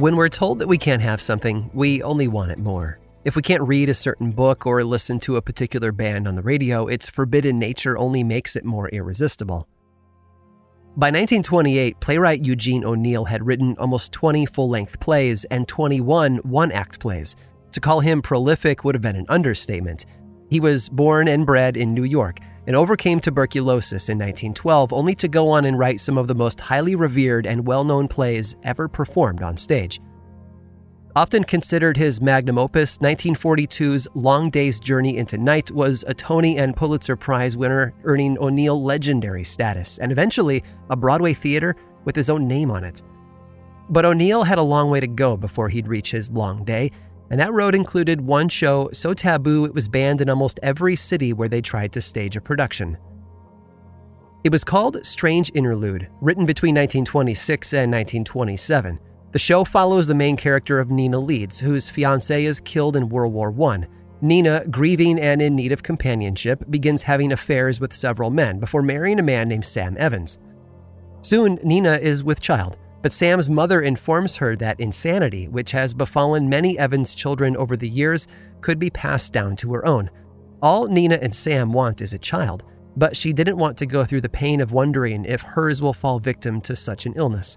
When we're told that we can't have something, we only want it more. If we can't read a certain book or listen to a particular band on the radio, its forbidden nature only makes it more irresistible. By 1928, playwright Eugene O'Neill had written almost 20 full length plays and 21 one act plays. To call him prolific would have been an understatement. He was born and bred in New York and overcame tuberculosis in 1912, only to go on and write some of the most highly revered and well known plays ever performed on stage. Often considered his magnum opus, 1942's Long Day's Journey into Night was a Tony and Pulitzer Prize winner, earning O'Neill legendary status, and eventually a Broadway theater with his own name on it. But O'Neill had a long way to go before he'd reach his long day, and that road included one show so taboo it was banned in almost every city where they tried to stage a production. It was called Strange Interlude, written between 1926 and 1927. The show follows the main character of Nina Leeds, whose fiance is killed in World War I. Nina, grieving and in need of companionship, begins having affairs with several men before marrying a man named Sam Evans. Soon, Nina is with child, but Sam's mother informs her that insanity, which has befallen many Evans children over the years, could be passed down to her own. All Nina and Sam want is a child, but she didn't want to go through the pain of wondering if hers will fall victim to such an illness.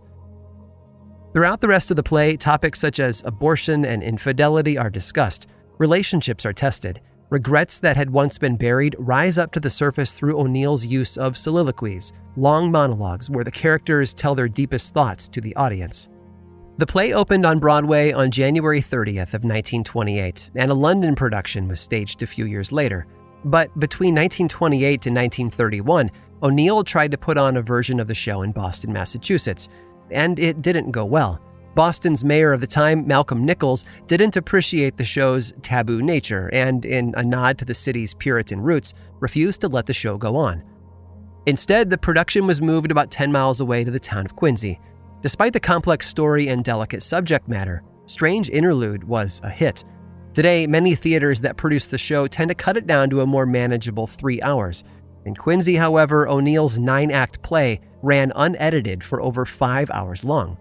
Throughout the rest of the play, topics such as abortion and infidelity are discussed, relationships are tested, regrets that had once been buried rise up to the surface through O'Neill's use of soliloquies, long monologues where the characters tell their deepest thoughts to the audience. The play opened on Broadway on January 30th of 1928, and a London production was staged a few years later. But between 1928 and 1931, O'Neill tried to put on a version of the show in Boston, Massachusetts, and it didn't go well. Boston's mayor of the time, Malcolm Nichols, didn't appreciate the show's taboo nature and, in a nod to the city's Puritan roots, refused to let the show go on. Instead, the production was moved about 10 miles away to the town of Quincy. Despite the complex story and delicate subject matter, Strange Interlude was a hit. Today, many theaters that produce the show tend to cut it down to a more manageable three hours. In Quincy, however, O'Neill's nine act play ran unedited for over five hours long.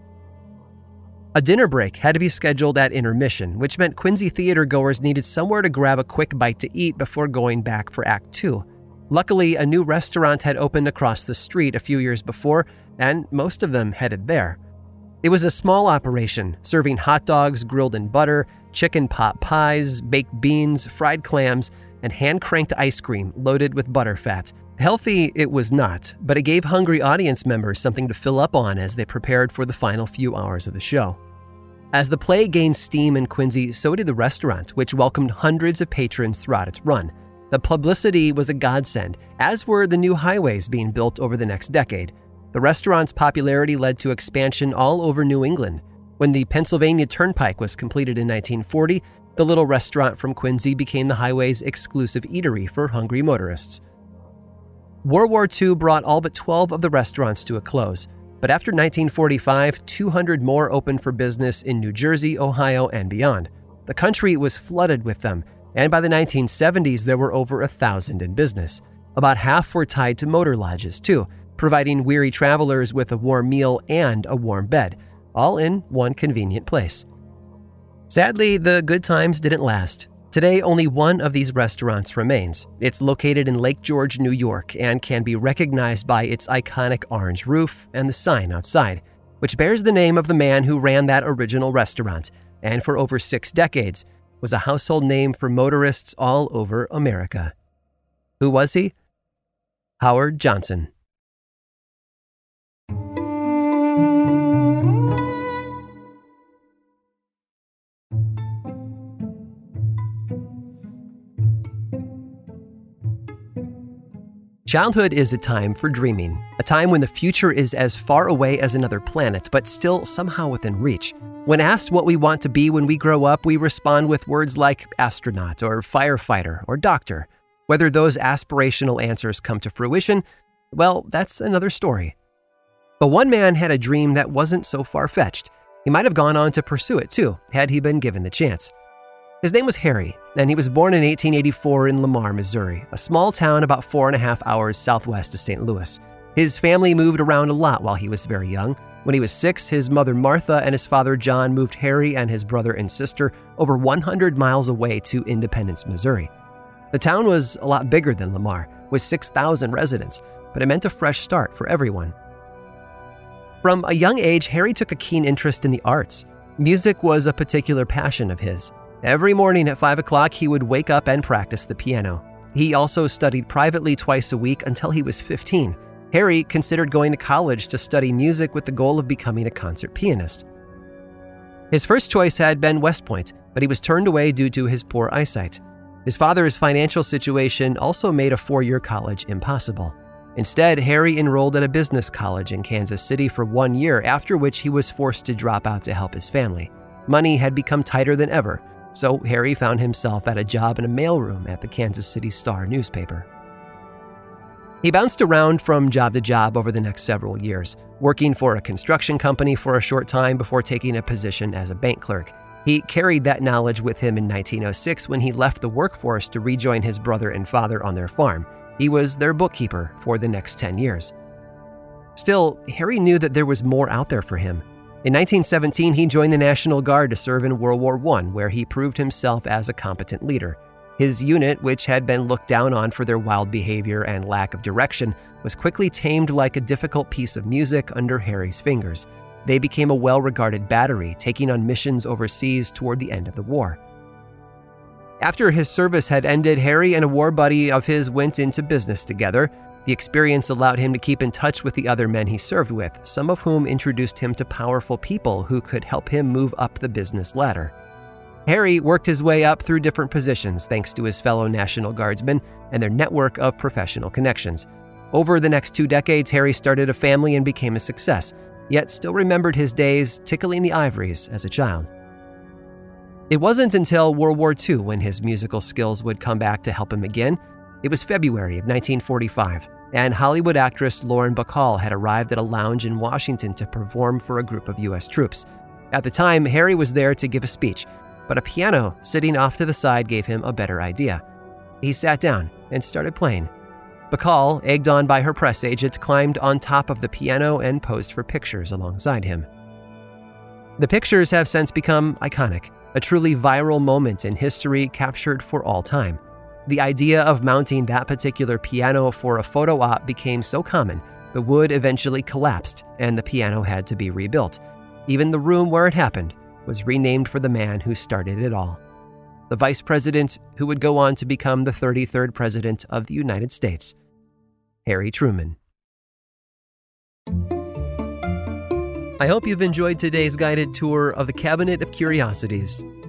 A dinner break had to be scheduled at intermission, which meant Quincy theater goers needed somewhere to grab a quick bite to eat before going back for Act 2. Luckily, a new restaurant had opened across the street a few years before, and most of them headed there. It was a small operation, serving hot dogs grilled in butter, chicken pot pies, baked beans, fried clams, and hand cranked ice cream loaded with butter fat. Healthy it was not, but it gave hungry audience members something to fill up on as they prepared for the final few hours of the show. As the play gained steam in Quincy, so did the restaurant, which welcomed hundreds of patrons throughout its run. The publicity was a godsend, as were the new highways being built over the next decade. The restaurant's popularity led to expansion all over New England. When the Pennsylvania Turnpike was completed in 1940, the little restaurant from Quincy became the highway's exclusive eatery for hungry motorists. World War II brought all but 12 of the restaurants to a close, but after 1945, 200 more opened for business in New Jersey, Ohio, and beyond. The country was flooded with them, and by the 1970s, there were over a thousand in business. About half were tied to motor lodges, too, providing weary travelers with a warm meal and a warm bed, all in one convenient place. Sadly, the good times didn't last. Today, only one of these restaurants remains. It's located in Lake George, New York, and can be recognized by its iconic orange roof and the sign outside, which bears the name of the man who ran that original restaurant, and for over six decades was a household name for motorists all over America. Who was he? Howard Johnson. Childhood is a time for dreaming, a time when the future is as far away as another planet, but still somehow within reach. When asked what we want to be when we grow up, we respond with words like astronaut or firefighter or doctor. Whether those aspirational answers come to fruition, well, that's another story. But one man had a dream that wasn't so far fetched. He might have gone on to pursue it too, had he been given the chance. His name was Harry, and he was born in 1884 in Lamar, Missouri, a small town about four and a half hours southwest of St. Louis. His family moved around a lot while he was very young. When he was six, his mother Martha and his father John moved Harry and his brother and sister over 100 miles away to Independence, Missouri. The town was a lot bigger than Lamar, with 6,000 residents, but it meant a fresh start for everyone. From a young age, Harry took a keen interest in the arts. Music was a particular passion of his. Every morning at 5 o'clock, he would wake up and practice the piano. He also studied privately twice a week until he was 15. Harry considered going to college to study music with the goal of becoming a concert pianist. His first choice had been West Point, but he was turned away due to his poor eyesight. His father's financial situation also made a four year college impossible. Instead, Harry enrolled at a business college in Kansas City for one year, after which he was forced to drop out to help his family. Money had become tighter than ever, so Harry found himself at a job in a mailroom at the Kansas City Star newspaper. He bounced around from job to job over the next several years, working for a construction company for a short time before taking a position as a bank clerk. He carried that knowledge with him in 1906 when he left the workforce to rejoin his brother and father on their farm. He was their bookkeeper for the next 10 years. Still, Harry knew that there was more out there for him. In 1917, he joined the National Guard to serve in World War I, where he proved himself as a competent leader. His unit, which had been looked down on for their wild behavior and lack of direction, was quickly tamed like a difficult piece of music under Harry's fingers. They became a well regarded battery, taking on missions overseas toward the end of the war. After his service had ended, Harry and a war buddy of his went into business together. The experience allowed him to keep in touch with the other men he served with, some of whom introduced him to powerful people who could help him move up the business ladder. Harry worked his way up through different positions thanks to his fellow National Guardsmen and their network of professional connections. Over the next two decades, Harry started a family and became a success, yet still remembered his days tickling the ivories as a child. It wasn't until World War II when his musical skills would come back to help him again. It was February of 1945, and Hollywood actress Lauren Bacall had arrived at a lounge in Washington to perform for a group of U.S. troops. At the time, Harry was there to give a speech, but a piano sitting off to the side gave him a better idea. He sat down and started playing. Bacall, egged on by her press agent, climbed on top of the piano and posed for pictures alongside him. The pictures have since become iconic, a truly viral moment in history captured for all time. The idea of mounting that particular piano for a photo op became so common, the wood eventually collapsed and the piano had to be rebuilt. Even the room where it happened was renamed for the man who started it all. The vice president who would go on to become the 33rd president of the United States, Harry Truman. I hope you've enjoyed today's guided tour of the Cabinet of Curiosities.